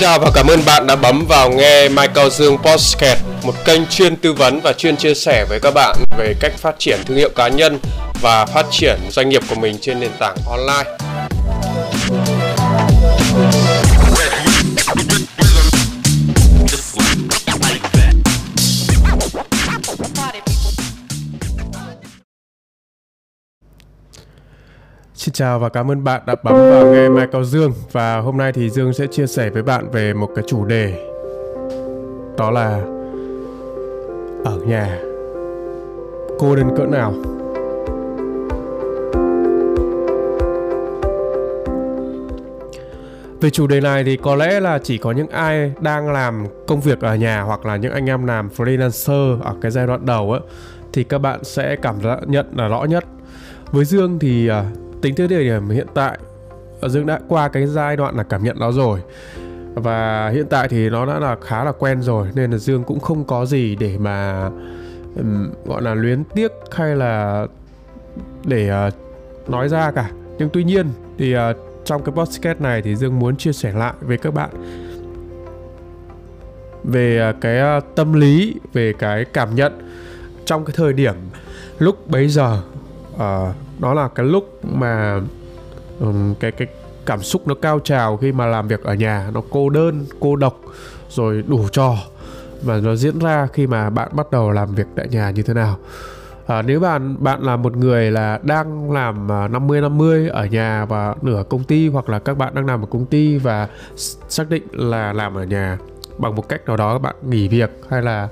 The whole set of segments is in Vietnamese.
chào và cảm ơn bạn đã bấm vào nghe Michael Dương Podcast, một kênh chuyên tư vấn và chuyên chia sẻ với các bạn về cách phát triển thương hiệu cá nhân và phát triển doanh nghiệp của mình trên nền tảng online. Xin chào và cảm ơn bạn đã bấm vào nghe Mai Cao Dương. Và hôm nay thì Dương sẽ chia sẻ với bạn về một cái chủ đề. Đó là ở nhà, cô đơn cỡ nào? Về chủ đề này thì có lẽ là chỉ có những ai đang làm công việc ở nhà hoặc là những anh em làm freelancer ở cái giai đoạn đầu á, thì các bạn sẽ cảm nhận là rõ nhất. Với Dương thì à, tính tới thời điểm hiện tại Dương đã qua cái giai đoạn là cảm nhận đó rồi. Và hiện tại thì nó đã là khá là quen rồi nên là Dương cũng không có gì để mà um, gọi là luyến tiếc hay là để uh, nói ra cả. Nhưng tuy nhiên thì uh, trong cái podcast này thì Dương muốn chia sẻ lại với các bạn về uh, cái uh, tâm lý về cái cảm nhận trong cái thời điểm lúc bấy giờ uh, đó là cái lúc mà um, cái cái cảm xúc nó cao trào khi mà làm việc ở nhà. Nó cô đơn cô độc rồi đủ trò. Và nó diễn ra khi mà bạn bắt đầu làm việc tại nhà như thế nào. À, nếu bạn bạn là một người là đang làm à, 50 50 ở nhà và nửa công ty hoặc là các bạn đang làm ở công ty và xác định là làm ở nhà bằng một cách nào đó bạn nghỉ việc hay là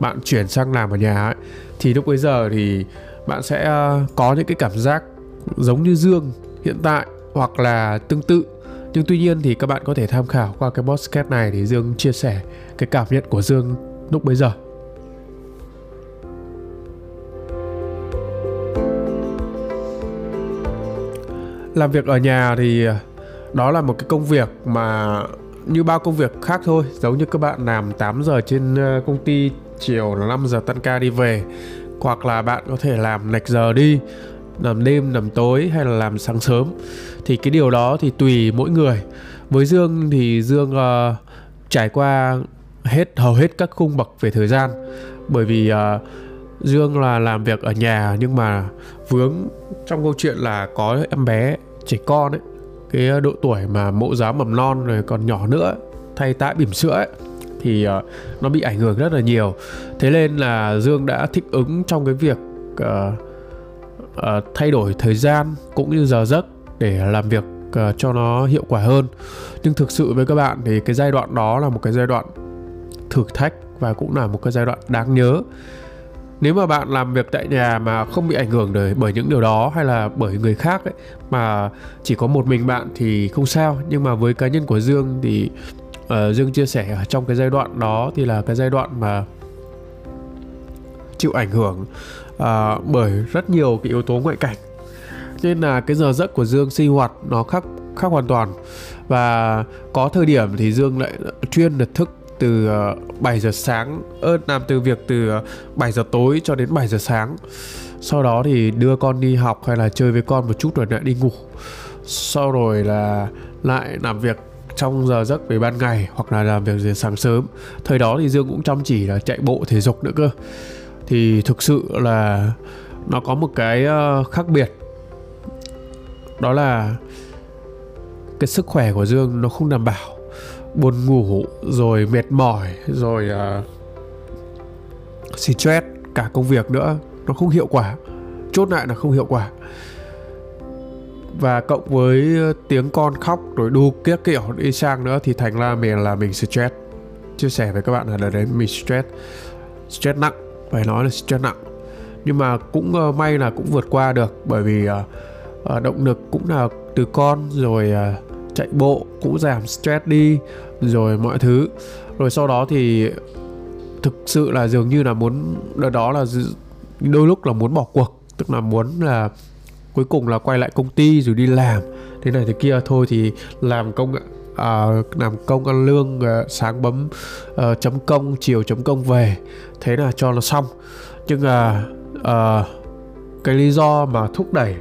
bạn chuyển sang làm ở nhà ấy, thì lúc bây giờ thì bạn sẽ ờ, có những cái cảm giác giống như Dương hiện tại hoặc là tương tự. Nhưng tuy nhiên thì các bạn có thể tham khảo qua cái podcast này thì Dương chia sẻ cái cảm nhận của Dương lúc bây giờ. Làm việc ở nhà thì ờ, đó là một cái công việc mà như bao công việc khác thôi. Giống như các bạn làm 8 giờ trên ờ, công ty, chiều là 5 giờ tan ca đi về hoặc là bạn có thể làm lệch giờ đi làm đêm làm tối hay là làm sáng sớm. Thì cái điều đó thì tùy mỗi người. Với dương thì dương uh, trải qua hết hầu hết các khung bậc về thời gian. Bởi vì uh, dương là làm việc ở nhà nhưng mà vướng trong câu chuyện là có em bé trẻ con ấy cái độ tuổi mà mẫu giáo mầm non rồi còn nhỏ nữa thay tã bỉm sữa ấy thì uh, nó bị ảnh hưởng rất là nhiều. Thế nên là dương đã thích ứng trong cái việc uh, uh, thay đổi thời gian cũng như giờ giấc để làm việc uh, cho nó hiệu quả hơn. Nhưng thực sự với các bạn thì cái giai đoạn đó là một cái giai đoạn thử thách và cũng là một cái giai đoạn đáng nhớ. Nếu mà bạn làm việc tại nhà mà không bị ảnh hưởng bởi bởi những điều đó hay là bởi người khác ấy mà chỉ có một mình bạn thì không sao. Nhưng mà với cá nhân của Dương thì uh, Dương chia sẻ ở trong cái giai đoạn đó thì là cái giai đoạn mà chịu ảnh hưởng uh, bởi rất nhiều cái yếu tố ngoại cảnh. Nên là cái giờ giấc của Dương sinh hoạt nó khác khác hoàn toàn. Và có thời điểm thì Dương lại chuyên được thức từ ờ, 7 giờ sáng ơ làm từ việc từ ờ, 7 giờ tối cho đến 7 giờ sáng. Sau đó thì đưa con đi học hay là chơi với con một chút rồi lại đi ngủ. Sau rồi là lại làm việc trong giờ giấc về ban ngày hoặc là làm việc về sáng sớm. Thời đó thì dương cũng chăm chỉ là chạy bộ thể dục nữa cơ. Thì thực sự là nó có một cái ờ, khác biệt. Đó là cái sức khỏe của dương nó không đảm bảo. Buồn ngủ rồi mệt mỏi rồi uh, stress cả công việc nữa nó không hiệu quả. Chốt lại là không hiệu quả và cộng với ờ, tiếng con khóc rồi đu kiếc kiểu đi sang nữa thì thành ra mình là mình stress. Chia sẻ với các bạn là đấy mình stress. Stress nặng phải nói là stress nặng. Nhưng mà cũng uh, may là cũng vượt qua được bởi vì uh, uh, động lực cũng là từ con rồi uh, chạy bộ cũng giảm stress đi rồi mọi thứ. Rồi sau đó thì thực sự là dường như là muốn đợt đó là đôi lúc là muốn bỏ cuộc tức là muốn là cuối cùng là quay lại công ty rồi đi làm. Thế này thế kia thôi thì làm công à, làm công ăn lương à, sáng bấm à, chấm công chiều chấm công về. Thế là cho nó xong. Nhưng mà à, cái lý do mà thúc đẩy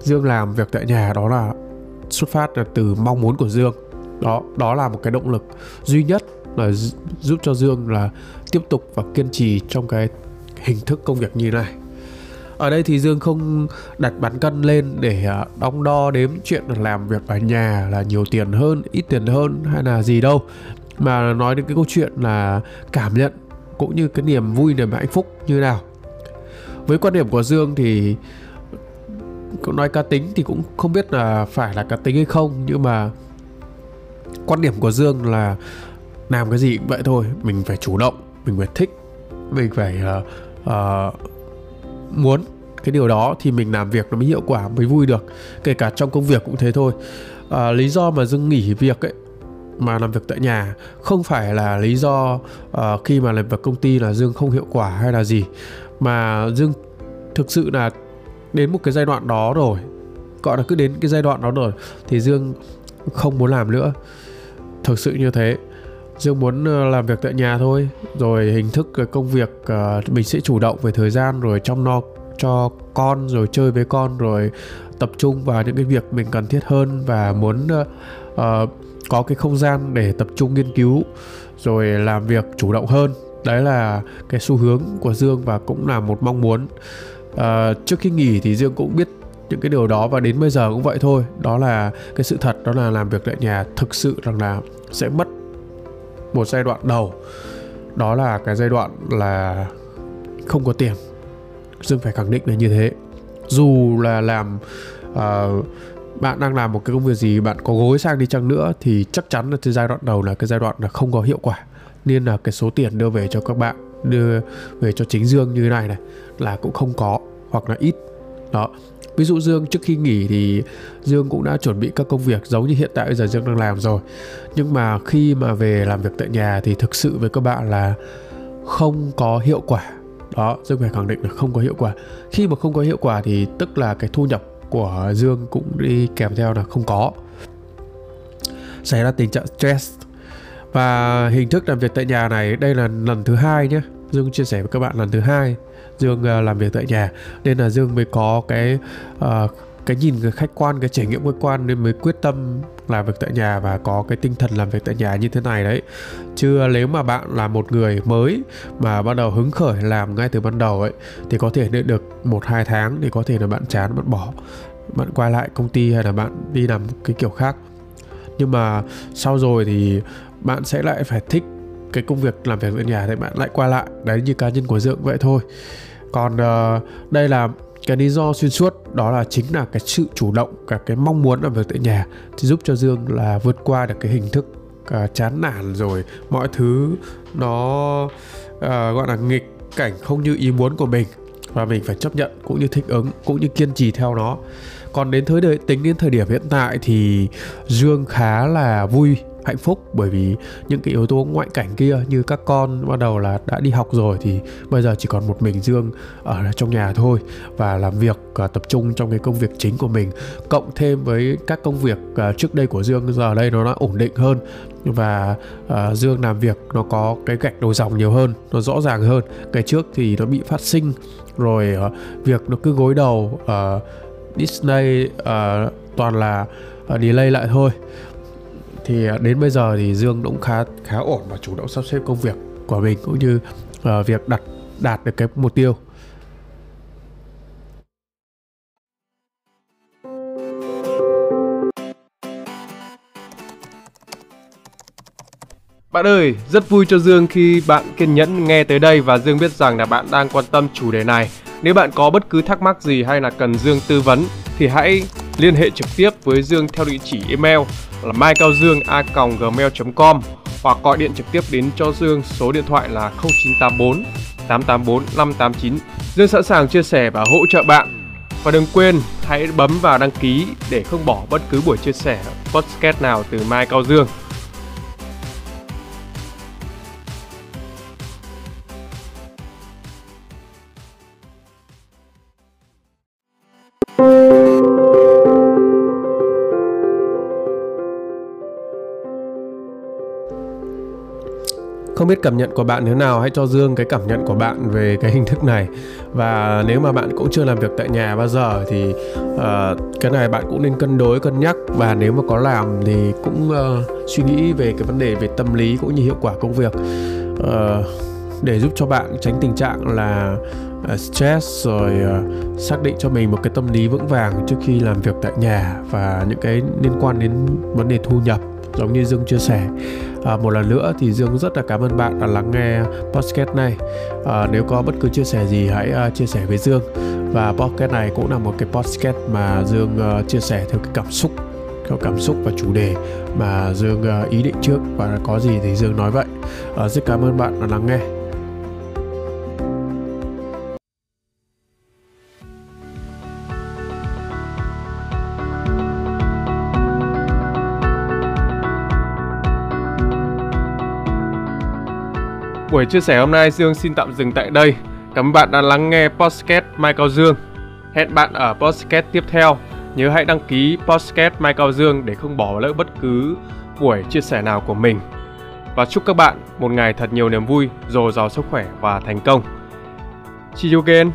dương làm việc tại nhà đó là xuất phát là từ mong muốn của dương. Đó đó là một cái động lực duy nhất là giúp cho Dương là tiếp tục và kiên trì trong cái hình thức công việc như này ở đây thì Dương không đặt bán cân lên để à, đong đo đếm chuyện làm việc ở nhà là nhiều tiền hơn, ít tiền hơn hay là gì đâu. Mà nói đến cái câu chuyện là cảm nhận cũng như cái niềm vui niềm hạnh phúc như nào. Với quan điểm của Dương thì cũng nói cá tính thì cũng không biết là phải là cá tính hay không nhưng mà quan điểm của Dương là làm cái gì cũng vậy thôi mình phải chủ động mình phải thích mình phải uh, uh, muốn cái điều đó thì mình làm việc nó mới hiệu quả mới vui được. Kể cả trong công việc cũng thế thôi. À, lý do mà dương nghỉ việc ấy mà làm việc tại nhà không phải là lý do uh, khi mà làm việc công ty là dương không hiệu quả hay là gì mà dương thực sự là đến một cái giai đoạn đó rồi gọi là cứ đến cái giai đoạn đó rồi thì dương không muốn làm nữa. Thực sự như thế dương muốn ờ, làm việc tại nhà thôi rồi hình thức ờ, công việc uh, mình sẽ chủ động về thời gian rồi trong no cho con rồi chơi với con rồi tập trung vào những cái việc mình cần thiết hơn và muốn uh, uh, có cái không gian để tập trung nghiên cứu rồi làm việc chủ động hơn. Đấy là cái xu hướng của dương và cũng là một mong muốn. Uh, trước khi nghỉ thì dương cũng biết những cái điều đó và đến bây giờ cũng vậy thôi. Đó là cái sự thật đó là làm việc tại nhà thực sự rằng là sẽ mất một giai đoạn đầu. Đó là cái giai đoạn là không có tiền dương phải khẳng định là như thế. Dù là làm uh, bạn đang làm một cái công việc gì bạn có gối sang đi chăng nữa thì chắc chắn là cái giai đoạn đầu là cái giai đoạn là không có hiệu quả. Nên là cái số tiền đưa về cho các bạn đưa về cho chính dương như thế này này là cũng không có hoặc là ít. Đó. Ví dụ dương trước khi nghỉ thì dương cũng đã chuẩn bị các công việc giống như hiện tại bây giờ dương đang làm rồi. Nhưng mà khi mà về làm việc tại nhà thì thực sự với các bạn là không có hiệu quả đó dương phải khẳng định là không có hiệu quả. Khi mà không có hiệu quả thì tức là cái thu nhập của dương cũng đi kèm theo là không có. Xảy ra tình trạng stress. Và hình thức làm việc tại nhà này đây là lần thứ hai nhé. Dương chia sẻ với các bạn lần thứ hai. Dương à, làm việc tại nhà. Nên là dương mới có cái uh, cái nhìn cái khách quan cái trải nghiệm khách quan nên mới quyết tâm làm việc tại nhà và có cái tinh thần làm việc tại nhà như thế này đấy. Chứ nếu mà bạn là một người mới mà bắt đầu hứng khởi làm ngay từ ban đầu ấy thì có thể nên được một hai tháng thì có thể là bạn chán bạn bỏ bạn quay lại công ty hay là bạn đi làm cái kiểu khác. Nhưng mà sau rồi thì bạn sẽ lại phải thích cái công việc làm việc tại nhà thì bạn lại quay lại đấy như cá nhân của dượng vậy thôi. Còn uh, đây là cái lý do xuyên suốt đó là chính là cái sự chủ động cả cái mong muốn làm việc tại nhà thì giúp cho dương là vượt qua được cái hình thức uh, chán nản rồi mọi thứ nó uh, gọi là nghịch cảnh không như ý muốn của mình và mình phải chấp nhận cũng như thích ứng cũng như kiên trì theo nó. Còn đến thời đời tính đến thời điểm hiện tại thì dương khá là vui hạnh phúc. Bởi vì những cái yếu tố ngoại cảnh kia như các con bắt đầu là đã đi học rồi thì bây giờ chỉ còn một mình Dương ở trong nhà thôi và làm việc uh, tập trung trong cái công việc chính của mình. Cộng thêm với các công việc uh, trước đây của Dương giờ đây nó đã ổn định hơn và uh, Dương làm việc nó có cái gạch đầu dòng nhiều hơn nó rõ ràng hơn. Cái trước thì nó bị phát sinh rồi uh, việc nó cứ gối đầu uh, Disney uh, toàn là uh, delay lại thôi thì à, đến bây giờ thì Dương cũng khá khá ổn và chủ động sắp xếp công việc của mình cũng như uh, việc đặt đạt được cái mục tiêu Bạn ơi, rất vui cho Dương khi bạn kiên nhẫn nghe tới đây và Dương biết rằng là bạn đang quan tâm chủ đề này. Nếu bạn có bất cứ thắc mắc gì hay là cần Dương tư vấn thì hãy liên hệ trực tiếp với Dương theo địa chỉ email là maicaodương@gmail.com hoặc gọi điện trực tiếp đến cho Dương, số điện thoại là 0984 884 589. Dương sẵn sàng chia sẻ và hỗ trợ bạn. Và đừng quên, hãy bấm vào đăng ký để không bỏ bất cứ buổi chia sẻ podcast nào từ Mai Cao Dương. Không biết cảm nhận của bạn thế nào. Hãy cho dương cái cảm nhận của bạn về cái hình thức này. Và nếu mà bạn cũng chưa làm việc tại nhà bao giờ thì uh, cái này bạn cũng nên cân đối cân nhắc. Và nếu mà có làm thì cũng uh, suy nghĩ về cái vấn đề về tâm lý cũng như hiệu quả công việc. Uh, để giúp cho bạn tránh tình trạng là uh, stress rồi uh, xác định cho mình một cái tâm lý vững vàng trước khi làm việc tại nhà và những cái liên quan đến vấn đề thu nhập giống như Dương chia sẻ. À, một lần nữa thì Dương rất là cảm ơn bạn đã lắng nghe podcast này. À, nếu có bất cứ chia sẻ gì hãy uh, chia sẻ với Dương. Và podcast này cũng là một cái podcast mà Dương uh, chia sẻ theo cái cảm xúc theo cảm xúc và chủ đề mà Dương uh, ý định trước. Và có gì thì Dương nói vậy. Uh, rất cảm ơn bạn đã lắng nghe. Buổi chia sẻ hôm nay Dương xin tạm dừng tại đây. Cảm ơn bạn đã lắng nghe podcast Mai Cao Dương. Hẹn bạn ở podcast tiếp theo. Nhớ hãy đăng ký podcast Mai Cao Dương để không bỏ lỡ bất cứ buổi chia sẻ nào của mình. Và chúc các bạn một ngày thật nhiều niềm vui, dồi dào sức khỏe và thành công. See you again.